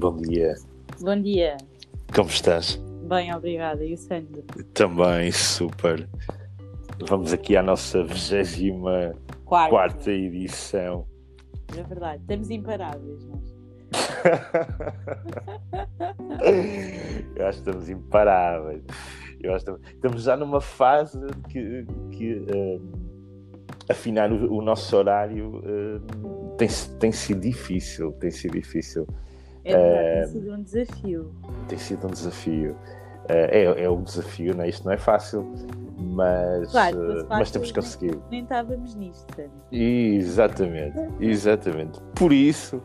Bom dia. Bom dia. Como estás? Bem, obrigada. E o Sandro? Também, super. Vamos aqui à nossa 24 Quarto. quarta edição. É verdade. Estamos imparáveis, nós. Eu acho que estamos imparáveis. Eu acho que estamos, estamos já numa fase que, que hum, afinar o, o nosso horário hum, tem, tem sido difícil. Tem sido difícil. É Eh, tem sido um desafio. Tem sido um desafio. Eh, é, é um desafio, não é? Isto não é fácil, mas, Claro, eh, mas temos conseguido. Nem estávamos nisto, Sandro. Exatamente, exatamente. Por isso,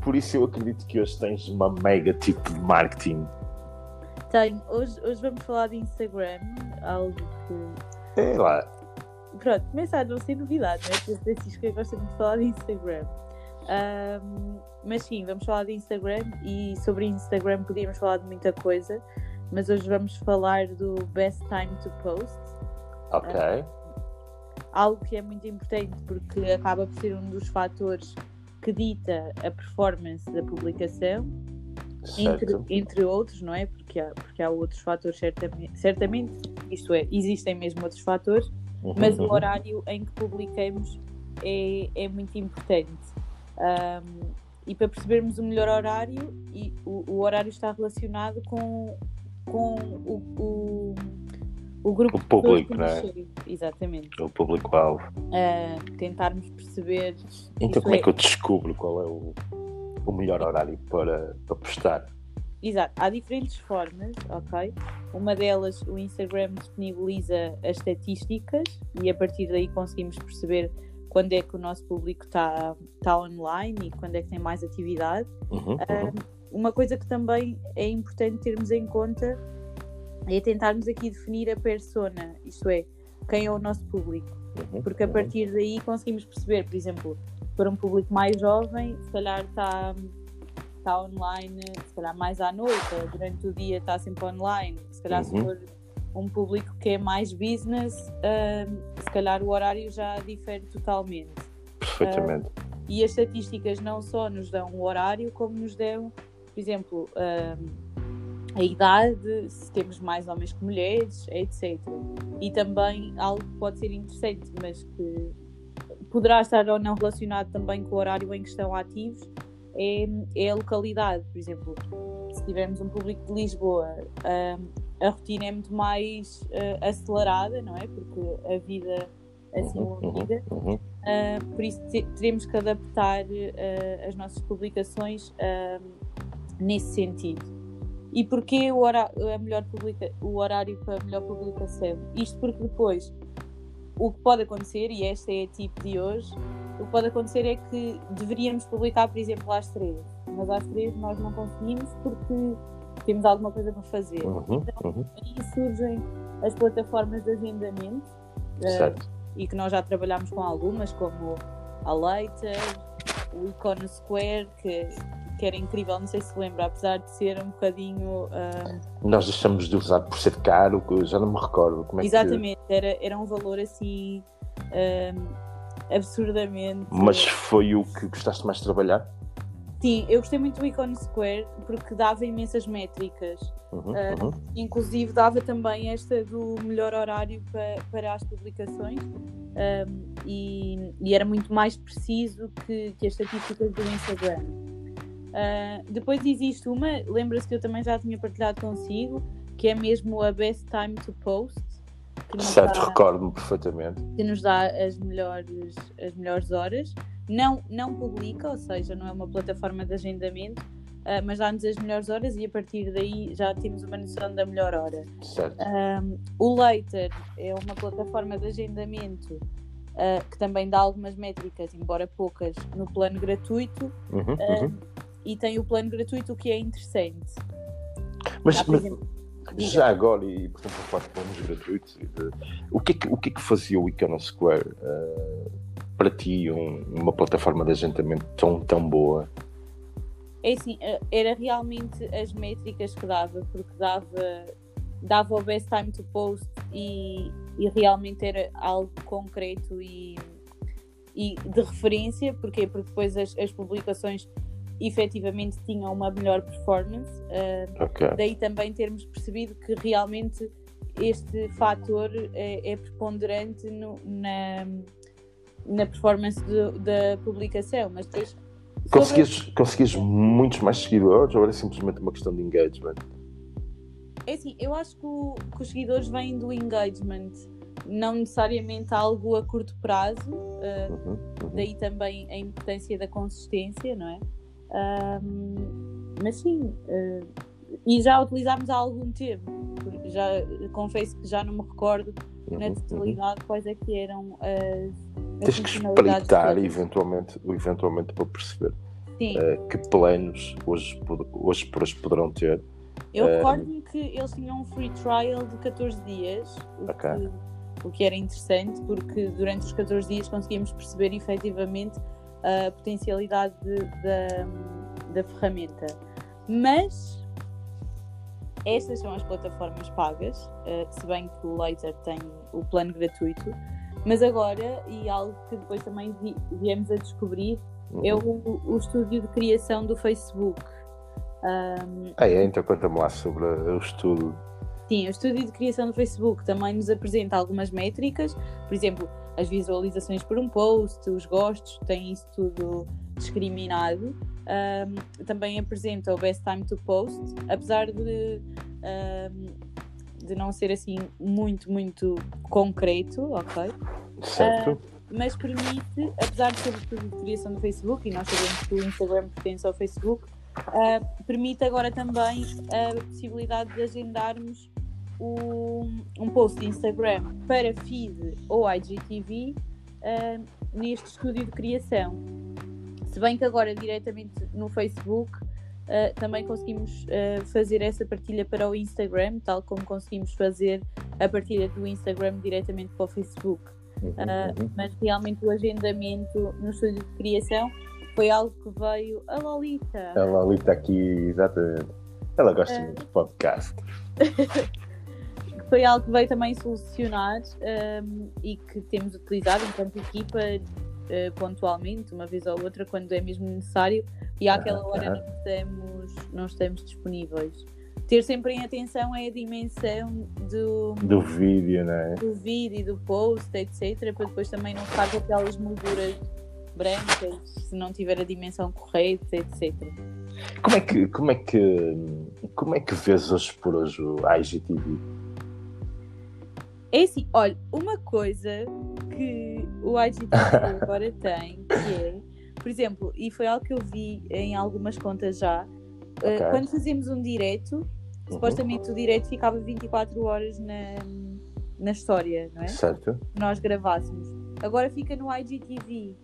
por isso eu acredito que hoje tens uma mega tipo de marketing. Tenho. Hoje, hoje vamos falar de Instagram, algo que. É lá. Pronto, começa a não ser novidade, né? Porque a Francisca gosta muito de falar de Instagram. Ahm, mas sim, vamos falar de Instagram e sobre Instagram podíamos falar de muita coisa, mas hoje vamos falar do Best Time to Post. Ok. algo que é muito importante porque acaba por ser um dos fatores que dita a performance da publicação, entre, entre outros, não é? Porque há, porque há outros fatores, certamente, certamente, isto é, existem mesmo outros fatores, Uhum, mas o uhum. horário em que publicamos é, é muito importante. Ahm, e para percebermos o melhor horário, e o, o horário está relacionado com, com o, o, o grupo O público, não é? Exatamente. O público-alvo. a tentarmos perceber. Então, como é que eu descubro qual é o, o melhor horário para, para postar? Exato, há diferentes formas, ok? Uma delas, o Instagram disponibiliza as estatísticas e a partir daí conseguimos perceber quando é que o nosso público está tá online e quando é que tem mais atividade. Uhum, uhum. Ah, uma coisa que também é importante termos em conta é tentarmos aqui definir a persona, isto é, quem é o nosso público. uhum, porque a uhum. partir daí conseguimos perceber, por exemplo, para um público mais jovem, se calhar está tá online, se calhar mais à noite, ou durante o dia está sempre online, se calhar se Uhum. for um público que é mais business, hum, se calhar o horário já difere totalmente. Perfeitamente. E as estatísticas não só nos dão o horário, como nos dão, por exemplo, a idade, se temos mais homens que mulheres, etc. E também algo que pode ser interessante, mas que poderá estar ou não relacionado também com o horário em que estão ativos, é, é a localidade. Por exemplo, se tivermos um público de Lisboa, a rotina é muito mais eh, acelerada, não é? Porque a vida assim o Uhum, obriga. uhum. Uh, por isso te- teremos que adaptar uh, as nossas publicações uh, nesse sentido. E porquê o, hora- a melhor publica- o horário para a melhor publicação? Isto porque depois o que pode acontecer, e esta é a tip de hoje, o que pode acontecer é que deveríamos publicar, por exemplo, às três, mas às três nós não conseguimos porque temos alguma coisa para fazer. Uhum, uhum. Aí surgem as plataformas de agendamento, uh, e que nós já trabalhámos com algumas, como a Later, o Icon Square, que, que era incrível, não sei se lembra, apesar de ser um bocadinho. ah, Nós deixamos de usar por ser caro, que já não me recordo como é exatamente, era, era um valor assim. ah, absurdamente. que. Mas foi o que gostaste mais de trabalhar? Sim, eu gostei muito do Icon Square porque dava imensas métricas. Uhum, Ah, uhum. Inclusive dava também esta do melhor horário para, para as publicações um, e, e era muito mais preciso que, que as estatísticas do Instagram. Ah, depois existe uma, lembra-se que eu também já tinha partilhado consigo, que é mesmo a Best Time to Post, Certo, recordo-me perfeitamente. que nos dá as melhores, as melhores horas. Não, não publica, ou seja, não é uma plataforma de agendamento, ah, mas dá-nos as melhores horas e a partir daí já temos uma noção da melhor hora. Certo. Um, o Later é uma plataforma de agendamento uh, que também dá algumas métricas, embora poucas, no plano gratuito. Uhum, um, uhum. E tem o plano gratuito, o que é interessante. Mas, mas já agora, e portanto de planos gratuitos, o, que é que, o que é que fazia o Icano Square eh, para ti, um- uma plataforma de agendamento tão, tão boa? É assim, uh, era realmente as métricas que dava, porque dava, dava o best time to post e, e realmente era algo concreto e, e de referência, porque Porque depois as, as publicações efetivamente tinham uma melhor performance. Uh, Ok. Daí também termos percebido que realmente este fator é, é preponderante no- na, na performance do- da publicação. Mas depois. sobre- Conseguias, conseguias muitos mais seguidores ou era simplesmente uma questão de engagement? É assim, eu acho que, o- que os seguidores vêm do engagement, não necessariamente algo a curto prazo. uh, Uhum, uhum. daí também a importância da consistência, não é? Mas sim, eh, e já utilizámos há algum tempo. Já, confesso que já não me recordo na Uhum, uhum. totalidade quais é que eram as Tens que espreitar todas. eventualmente, eventualmente para perceber eh, que planos hoje, hoje por hoje poderão ter. eu eh, recordo-me que eles tinham um free trial de 14 dias, o, que, o que era interessante, porque durante os 14 dias conseguíamos perceber efetivamente a potencialidade de- da, da ferramenta. Mas estas são as plataformas pagas, eh, se bem que o Later tem o plano gratuito. Mas agora, e algo que depois também vi- viemos a descobrir, Uhum. é o, o estúdio de criação do Facebook. Ahm, Ah, é? Então conta-me lá sobre o estudo. Sim, o estúdio de criação do Facebook também nos apresenta algumas métricas, por exemplo, as visualizações por um post, os gostos, tem isso tudo discriminado. Ahm, também apresenta o best time to post, apesar de, ahm, de não ser assim muito, muito concreto, ok? Certo? mas permite, apesar de ser o estúdio de criação do Facebook, e nós sabemos que o Instagram pertence ao Facebook, ah, permite agora também a possibilidade de agendarmos um, um post de Instagram para feed ou IGTV ah, neste estúdio de criação. Se bem que agora diretamente no Facebook ah, também conseguimos ah, fazer essa partilha para o Instagram, tal como conseguimos fazer a partilha do Instagram diretamente para o Facebook. Uhum, Ah, uhum. mas realmente o agendamento no estúdio de criação foi algo que veio a Lolita. Ali está aqui, exatamente. Ela gosta muito de podcast. foi algo que veio também solucionar ahm, e que temos utilizado enquanto equipa ah, pontualmente, uma vez ou outra, quando é mesmo necessário e àquela hora não estamos, não estamos disponíveis. Ter sempre em atenção é a dimensão do, Do vídeo, não é? do vídeo, do post, etc., para depois também não ficar com aquelas molduras brancas, se não tiver a dimensão correta, etc. Como é que, como é que, como é que vês hoje por hoje o IGTV? É assim, olha, uma coisa que o IGTV agora tem, que é, por exemplo, e foi algo que eu vi em algumas contas já, eh, Ok. quando fazíamos um direto, Uhum. supostamente o direto ficava 24 horas na, na história, não é? Certo? Que nós gravássemos. Agora fica no IGTV.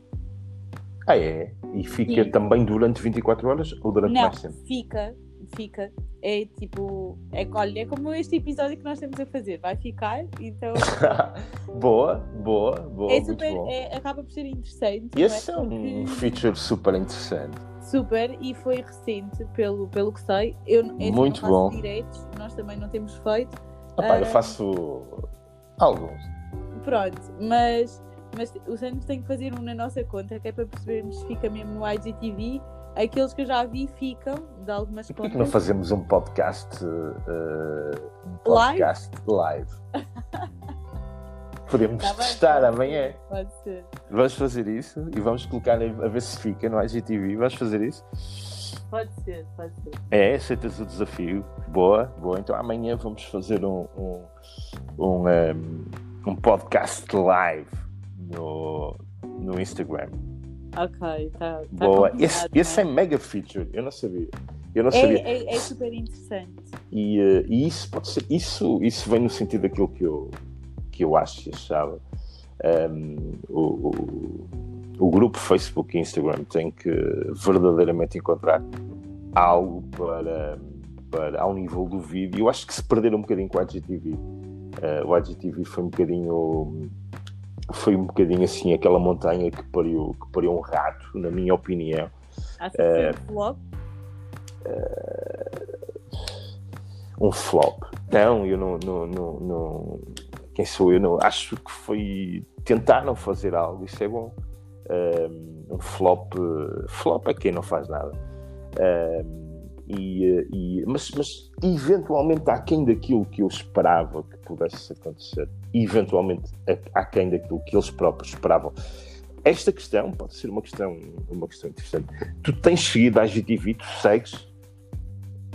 Ah, é? E fica Sim. também durante 24 horas ou durante Não, mais tempo? fica, fica. É tipo, é, olha, é como este episódio que nós estamos a fazer, vai ficar, então boa, boa, boa, é muito super, bom. é- acaba por ser interessante. E esse é não um feature super interessante. Super, e foi recente, pelo, pelo que sei. Eu, é assim, Muito não bom. diretos, nós também não temos feito. Opa, eu Ah. faço alguns. Pronto, mas, mas o Santos tem que fazer um na nossa conta, que é para percebermos se fica mesmo no IGTV. Aqueles que eu já vi ficam, de algumas por que contas. não fazemos um podcast, eh, um podcast live? Podemos Tá bem, testar pode amanhã. Pode ser. Vamos fazer isso e vamos colocar a ver se fica no IGTV. Vamos fazer isso? Pode ser, pode ser. É, aceitas o desafio. Boa, boa. Então amanhã vamos fazer um, um, um, um, um podcast live no, no Instagram. Ok, tá. tá Boa. Esse, esse é né? mega feature. Eu não sabia. Eu não sabia. é, é, é super interessante. E, eh, e isso pode ser. Isso, isso vem no sentido daquilo que eu, que eu acho e achava. Um, o, o, o grupo Facebook e Instagram tem que verdadeiramente encontrar algo para, para ao nível do vídeo. Eu acho que se perderam um bocadinho com o IGTV. Eh, o IGTV foi um bocadinho foi um bocadinho assim aquela montanha que pariu, que pariu um rato, na minha opinião. Acho que foi um flop. um flop. Não, eu não, não, não, não- Quem sou eu? Não. Acho que foi. Tentaram fazer algo, isso é bom. Um, um flop. Flop é quem não faz nada. e, e, mas, mas eventualmente aquém daquilo que eu esperava pudesse acontecer, eventualmente aquém daquilo que eles próprios esperavam. Esta questão pode ser uma questão, uma questão interessante. Tu tens seguido a IGTV, tu segues?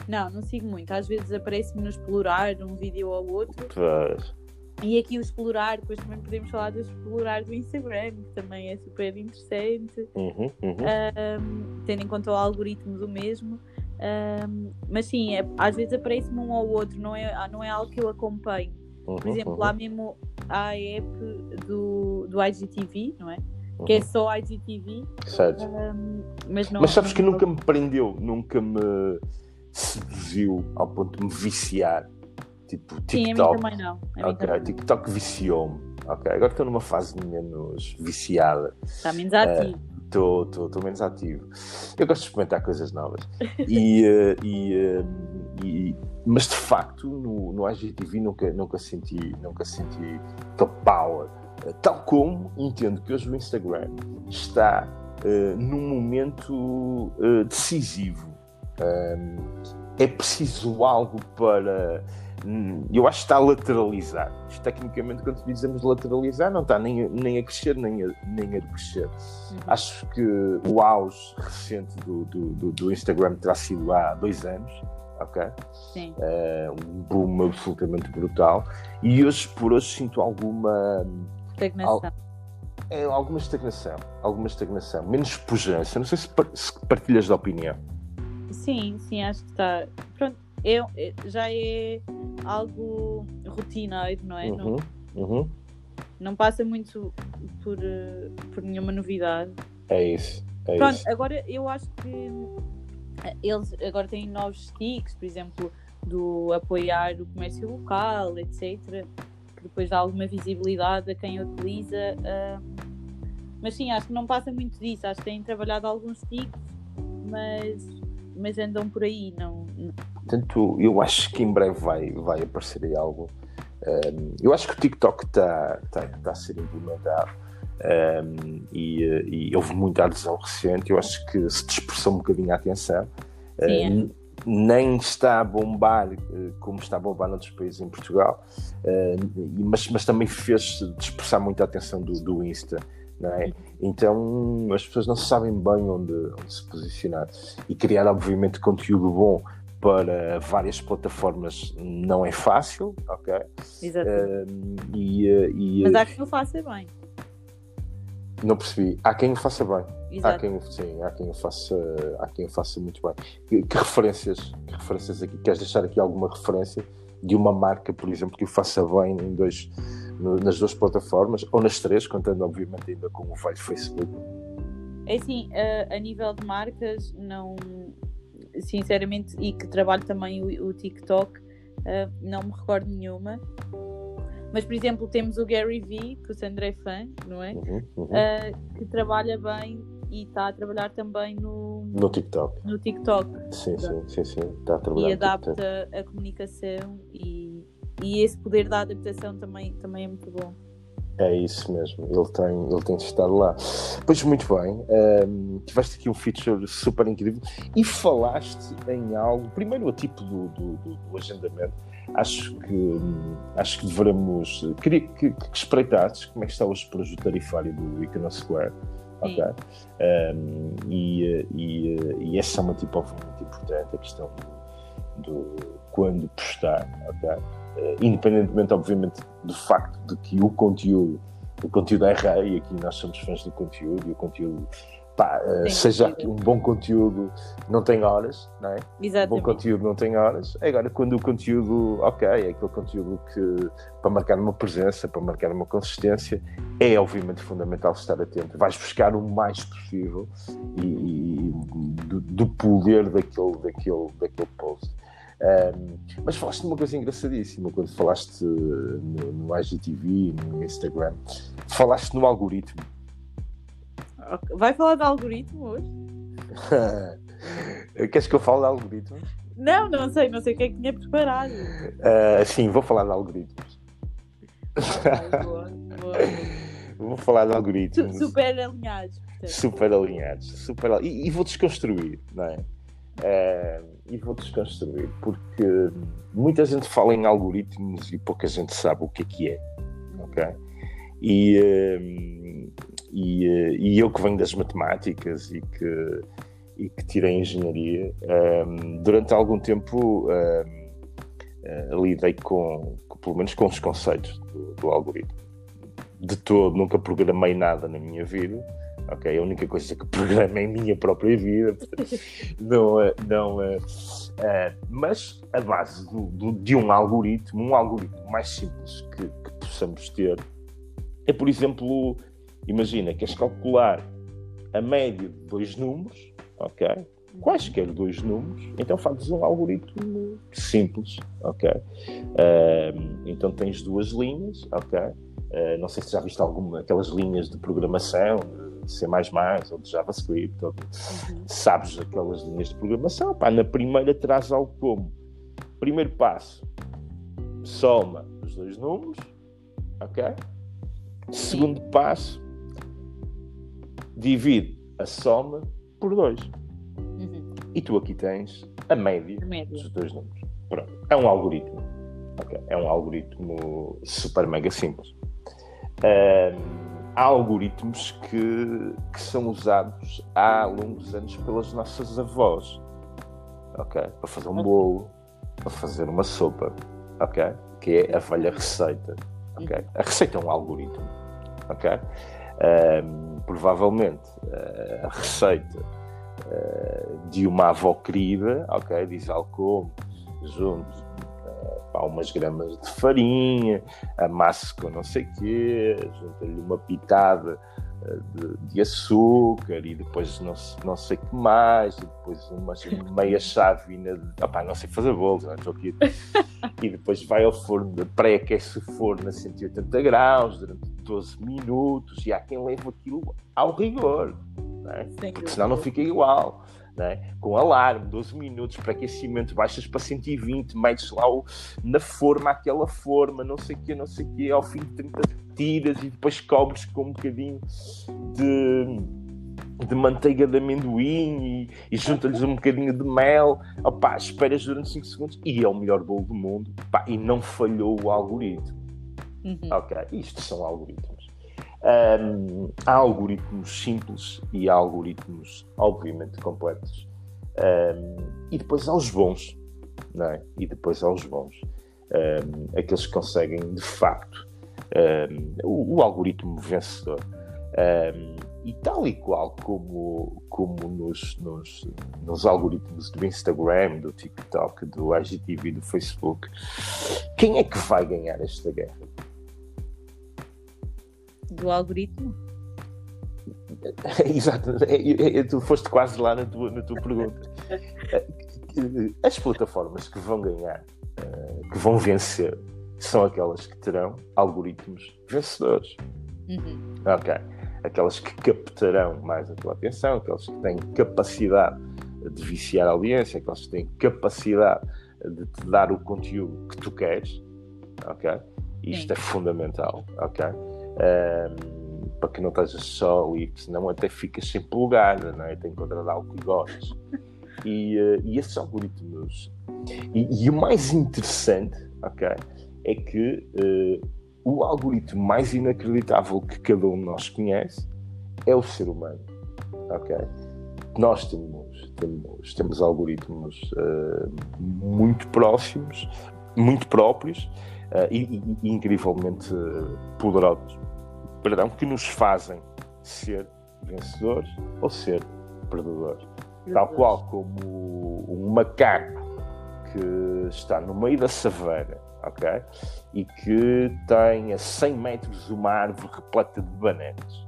Não, não sigo muito. Às vezes aparece-me no explorar um vídeo ou outro. Pois. E aqui o explorar, depois também podemos falar do explorar do Instagram, que também é super interessante, uhum, uhum. Um, tendo em conta o algoritmo do mesmo. Um, mas sim, é, às vezes aparece-me um ou outro, não é, não é algo que eu acompanho. Por uhum, exemplo, há uhum. mesmo a app do, do IGTV, não é? Que é uhum. só IGTV. Certo. Um, mas, não, mas sabes que nunca me prendeu, nunca me seduziu ao ponto de me viciar. Tipo, TikTok. Sim, a mim também não. A ok, TikTok viciou-me. Ok, agora estou numa fase menos viciada. Está menos ativo. Uh, Estou menos ativo. Eu gosto de experimentar coisas novas. E, uh, e, uh, e, mas de facto, no, no IGTV nunca, nunca senti, nunca senti top power. Uh, tal como entendo que hoje o Instagram está num momento decisivo. É preciso algo para Hum, eu acho que está a lateralizar. Tecnicamente, quando dizemos lateralizar, não está nem, nem a crescer nem a, nem a decrescer. Uhum. Acho que o auge recente do, do, do, Instagram terá sido há dois anos, ok? Sim. Uh, um boom absolutamente brutal. E hoje, por hoje, sinto alguma. Estagnação. Al, é, alguma estagnação. Alguma estagnação. Menos pujança. Não sei se, se partilhas da opinião. Sim, sim, acho que está. Pronto é, é, já é algo rotineiro, não é? Uhum, não, uhum. não passa muito por, uh, por nenhuma novidade. É isso. É Pronto, isso. agora eu acho que eh, eles agora têm novos sticks, por exemplo, do apoiar o comércio local, etc. Que depois dá alguma visibilidade a quem utiliza. Uh, mas sim, acho que não passa muito disso. Acho que têm trabalhado alguns sticks, mas, mas andam por aí. Não, Portanto, eu acho que em breve vai, vai aparecer aí algo. Um, eu acho que o TikTok está tá, tá a ser implementado um, e, e, houve muita adesão recente. Eu acho que se dispersou um bocadinho a atenção. Um, nem está a bombar uh, como está a bombar noutros países em Portugal, mas, mas também fez dispersar muito a atenção do, do Insta. É? Então as pessoas não sabem bem onde, onde, se posicionar e criar, obviamente, conteúdo bom para várias plataformas não é fácil, ok? Exatamente. Uh, e, e, Mas há quem o faça bem. Não percebi. Há quem o faça bem. Exato. Há quem, sim, há quem o faça, há quem o faça muito bem. Que, que, referências, que referências aqui? Queres deixar aqui alguma referência de uma marca, por exemplo, que o faça bem em dois, no, nas duas plataformas, ou nas três, contando obviamente ainda com o Facebook? É assim, a, a nível de marcas, não, sinceramente, e que trabalho também o, o TikTok, uh, não me recordo nenhuma. Mas, por exemplo, temos o Gary Vee, que o Sandro é fã, não é? Uhum, uhum. Uh, que trabalha bem e está a trabalhar também no, no TikTok. No TikTok. Sim, sim, sim, sim. Está a trabalhar e adapta a comunicação e, e esse poder da adaptação também, também é muito bom. É isso mesmo, ele tem, ele tem de estar lá. Pois muito bem, um, tiveste aqui um feature super incrível e falaste em algo, primeiro a tipo do, do, do, do agendamento, acho que acho que devemos queria que, que espreitasses como é que está hoje o projeto tarifário do Icona Square. Ok? Um, e, e, e essa é uma tipo obviamente importante, a questão do, do quando postar, ok? Uh, independentemente, obviamente, do facto de que o conteúdo, o conteúdo é rei, e aqui nós somos fãs do conteúdo, e o conteúdo, pá, uh, seja um bom conteúdo, não tem horas, não é? Exatamente. Um bom conteúdo não tem horas. Agora, quando o conteúdo, ok, é aquele conteúdo que, para marcar uma presença, para marcar uma consistência, é obviamente fundamental estar atento. Vais buscar o mais possível e, e do, do poder daquele, daquele, daquele post. Um, mas falaste de uma coisa engraçadíssima quando falaste no, no IGTV, no Instagram, falaste no algoritmo. Vai falar de algoritmo hoje? Queres que eu fale de algoritmo? Não, não sei, não sei o que é que tinha preparado. Uh, sim, vou falar de algoritmos. Boa, boa. Vou falar de algoritmos. Super alinhados. Portanto. Super alinhados. Super... E, e vou desconstruir, não é? Uh, e vou desconstruir, porque muita gente fala em algoritmos e pouca gente sabe o que é que é. E, uh, e, uh, e, eu que venho das matemáticas e que, e que tirei engenharia, durante algum tempo lidei com, com, pelo menos com os conceitos do, do algoritmo. De todo, nunca programei nada na minha vida ok? A única coisa que programa é a minha própria vida, não, é, não, é, é, mas a base do, do, de um algoritmo, um algoritmo mais simples que, que possamos ter, é, por exemplo, imagina, queres calcular a média de dois números, ok? Quaisquer dois números, então fazes um algoritmo simples, ok? Uh, então tens duas linhas, ok? Uh, não sei se já viste alguma, aquelas linhas de programação, C++ ou de JavaScript, ou de, uhum. sabes aquelas linhas de programação, pá, na primeira traz algo como primeiro passo, soma os dois números, ok? Segundo passo, divide a soma por dois. Uhum. E tu aqui tens a média, a média, dos dois números. Pronto. É um algoritmo. Okay. É um algoritmo super mega simples. Um, há algoritmos que, que são usados há longos anos pelas nossas avós, ok? Para fazer um bolo, para fazer uma sopa, ok? Que é a velha receita, ok? A receita é um algoritmo, ok? Um, provavelmente uh, a receita uh, de uma avó querida, ok? Diz algo como juntos pá, umas gramas de farinha, amasse com não sei o quê, junta-lhe uma pitada eh, de, de, açúcar e depois não, não sei o que mais, e depois uma meia chávena de. Opá, não sei fazer bolos, não estou aqui. e depois vai ao forno, pré-aquece o forno a 180 graus durante 12 minutos e há quem leve aquilo ao rigor, não é? porque senão não fica igual né? com alarme, 12 minutos para aquecimento, baixas para 120, metes lá o, na forma, aquela forma, não sei o quê, não sei o quê, ao fim de 30 tiras e depois cobres com um bocadinho de, de manteiga de amendoim e, e junta-lhes um bocadinho de mel, opá, esperas durante 5 segundos e é o melhor bolo do mundo, opá, e não falhou o algoritmo. Uhum. Ok, isto são algoritmos. Um, há algoritmos simples e há algoritmos, obviamente, complexos. Um, e depois há os bons, não é? E depois há os bons. Um, aqueles que conseguem, de facto, o, o, algoritmo vencedor. e tal e qual como, como nos, nos, nos algoritmos do Instagram, do TikTok, do IGTV, do Facebook, quem é que vai ganhar esta guerra? Do algoritmo? Exato, tu foste quase lá na tua, na tua pergunta. As plataformas que vão ganhar, eh, que vão vencer, são aquelas que terão algoritmos vencedores. Uhum. Ok. Aquelas que captarão mais a tua atenção, aquelas que têm capacidade de viciar a audiência, aquelas que têm capacidade de te dar o conteúdo que tu queres. Ok? Isto Sim. é fundamental. Ok? Um, para que não estejas só e senão até ficas sem pulgada, não é? Tem que encontrar algo que gostes. E, uh, e esses algoritmos. E, e, o mais interessante, ok, é que uh, o algoritmo mais inacreditável que cada um de nós conhece é o ser humano, ok? Nós temos, temos, temos algoritmos uh, muito próximos, muito próprios e, e, e incrivelmente poderosos perdão, que nos fazem ser vencedores ou ser perdedores. Tal qual como um macaco que está no meio da savana, ok? E que tem a 100 metros uma árvore repleta de bananas.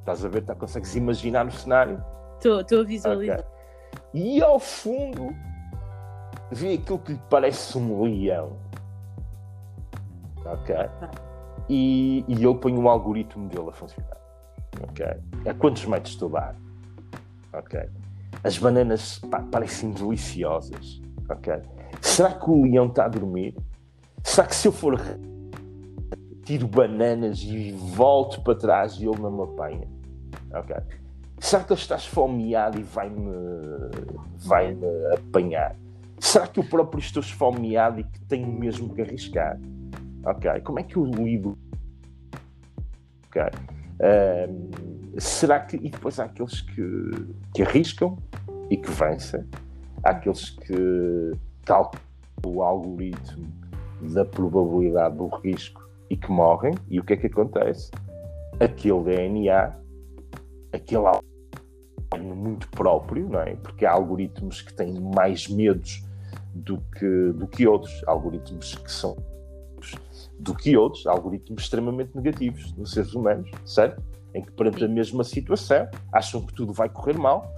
Estás a ver? Tá, consegues imaginar o cenário? Estou a visualizar. Okay. E ao fundo vê aquilo que lhe parece um leão. Ok? Ah e, e eu ponho um algoritmo dele a funcionar. Ok? A quantos metros estou a dar? Ok? As bananas pá, parecem deliciosas. Ok? Será que o leão está a dormir? Será que se eu for tiro bananas e volto para trás e ele não me apanha? Ok? Será que ele está esfomeado e vai-me vai -me apanhar? Será que eu próprio estou esfomeado e que tenho mesmo que arriscar? Ok, como é que eu lido? Ok. Um, será que. E depois há aqueles que, que arriscam e que vencem, há aqueles que calculam o algoritmo da probabilidade do risco e que morrem, e o que é que acontece? Aquele DNA, aquele algoritmo muito próprio, não é? Porque há algoritmos que têm mais medos do que, do que outros, algoritmos que são do que outros, algoritmos extremamente negativos nos seres humanos, certo? Em que perante a mesma situação acham que tudo vai correr mal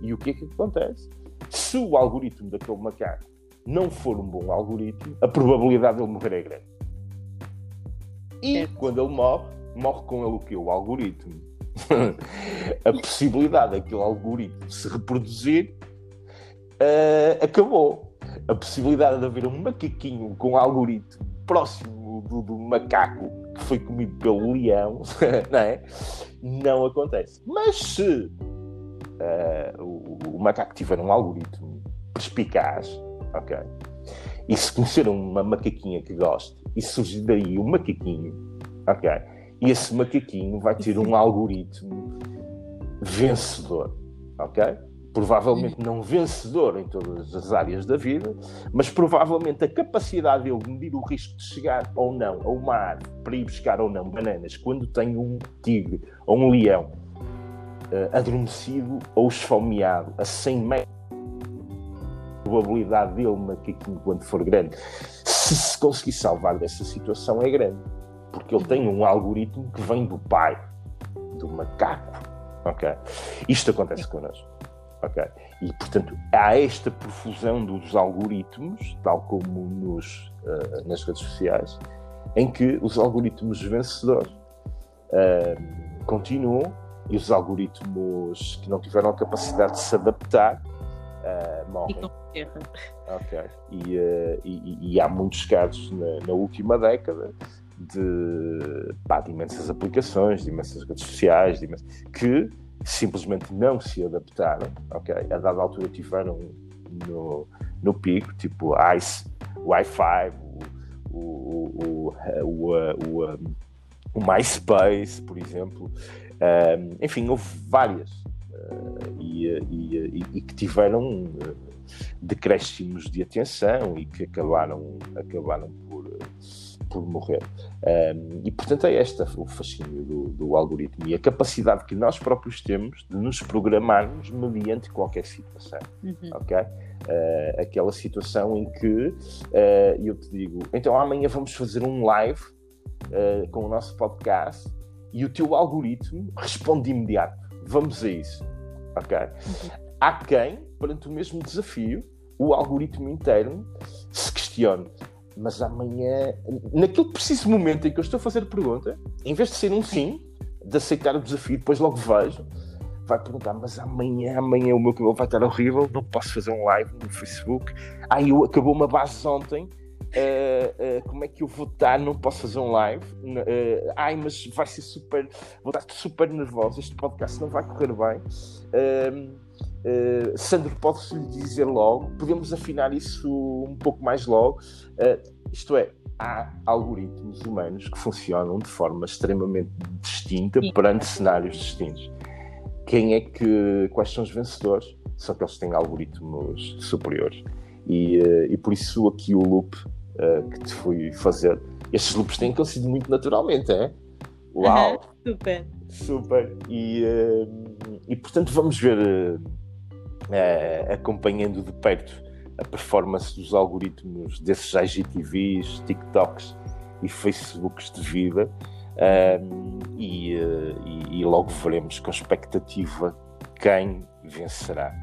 e o que é que acontece? Se o algoritmo daquele macaco não for um bom algoritmo, a probabilidade de ele morrer é grande. E é. quando ele morre, morre com ele o que? O algoritmo. a possibilidade daquele algoritmo se reproduzir uh, acabou. A possibilidade de haver um macaquinho com um algoritmo próximo do, do, macaco que foi comido pelo leão, não é? Não acontece. Mas se uh, o, o, macaco tiver um algoritmo perspicaz, ok? E se conhecer uma macaquinha que goste e surgir daí um macaquinho, ok? E esse macaquinho vai ter um algoritmo vencedor, ok? Provavelmente não vencedor em todas as áreas da vida, mas provavelmente a capacidade dele de medir o risco de chegar ou não a uma árvore para ir buscar ou não bananas quando tem um tigre ou um leão uh, adormecido ou esfomeado a 100 metros probabilidade dele, macaquinho, quando for grande, se se conseguir salvar dessa situação, é grande. Porque ele tem um algoritmo que vem do pai, do macaco. Ok? Isto acontece connosco. E, portanto, há esta profusão dos algoritmos, tal como nos, uh, nas redes sociais, em que os algoritmos vencedores uh, continuam e os algoritmos que não tiveram a capacidade de se adaptar uh, morrem. E, uh, e, e, há muitos casos na, na última década de, pá, de, imensas aplicações, de imensas redes sociais, de imensas, que simplesmente não se adaptaram, ok? A dada altura tiveram no, no pico, tipo Ice, Wi-Fi, o, o, o, o, o, MySpace, por exemplo. Enfim, houve várias e, que tiveram decréscimos de atenção e que acabaram, acabaram por, por morrer. Um, e portanto é este o fascínio do, do, algoritmo e a capacidade que nós próprios temos de nos programarmos mediante qualquer situação. Uhum. Ok? Uh, aquela situação em que uh, eu te digo, então amanhã vamos fazer um live uh, com o nosso podcast e o teu algoritmo responde de imediato. Vamos a isso. Ok? Uhum. Há quem, perante o mesmo desafio, o algoritmo interno se questione. Mas amanhã, naquele preciso momento em que eu estou a fazer a pergunta, em vez de ser um sim, de aceitar o desafio, depois logo vejo, vai perguntar: Mas amanhã, amanhã o meu cabelo vai estar horrível, não posso fazer um live no Facebook. Ai, eu acabou uma base ontem, Uh, uh, como é que eu vou estar? Não posso fazer um live. Uh, ai, mas vai ser super. Vou estar super nervoso. Este podcast não vai correr bem. Uh, Sandro, posso lhe dizer logo, podemos afinar isso um pouco mais logo. Uh, isto é, há algoritmos humanos que funcionam de forma extremamente distinta Sim. perante cenários distintos. Quem é que. Quais são os vencedores? São aqueles que têm algoritmos superiores. E, uh, e por isso aqui o loop que te fui fazer. Estes loops têm acontecido muito naturalmente, é? Uau! super! Super! E, e portanto vamos ver uh, acompanhando de perto a performance dos algoritmos desses IGTVs, TikToks e Facebooks de vida. Um, e, uh, e, e, logo veremos com expectativa quem vencerá.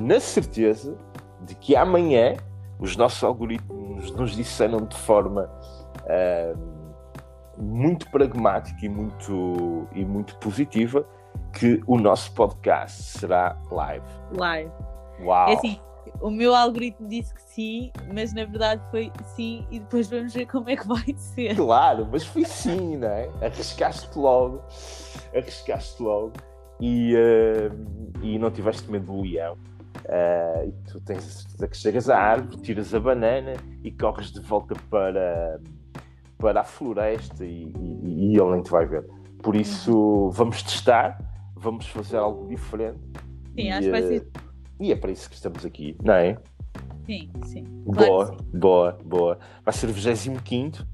Na certeza de que amanhã os nossos algoritmos nos disseram de forma uh, muito pragmática e muito, e muito positiva que o nosso podcast será live. Live. Uau! É assim, o meu algoritmo disse que sim, mas na verdade foi sim e depois vamos ver como é que vai ser. Claro, mas foi sim, não é? Arriscaste logo, arriscaste logo e, uh, e não tiveste medo do leão. Uh, e tu tens que chegas à árvore, tiras a banana e corres de volta para, para a floresta e, e, e ele nem te vai ver. Por isso, vamos testar, vamos fazer algo diferente. Sim, acho que vai ser. E é para isso que estamos aqui, não é? Sim, sim. Claro boa, sim. boa, boa. Vai ser o 25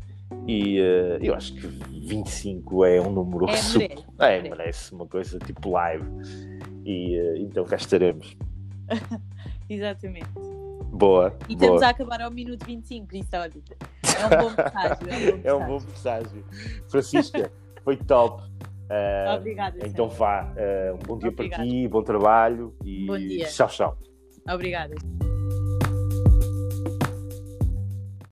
e uh, eu acho que 25 é um número é, que merece, é, merece uma coisa tipo live. E uh, então cá estaremos. Exatamente. Boa. E boa. estamos a acabar ao minuto 25, por isso, olha, é um bom presságio. É um bom presságio. Francisca, foi top. Uh, Obrigada. Então vá. Uh, um bom dia Obrigada. para ti, bom trabalho e bom dia. tchau, tchau. Obrigada.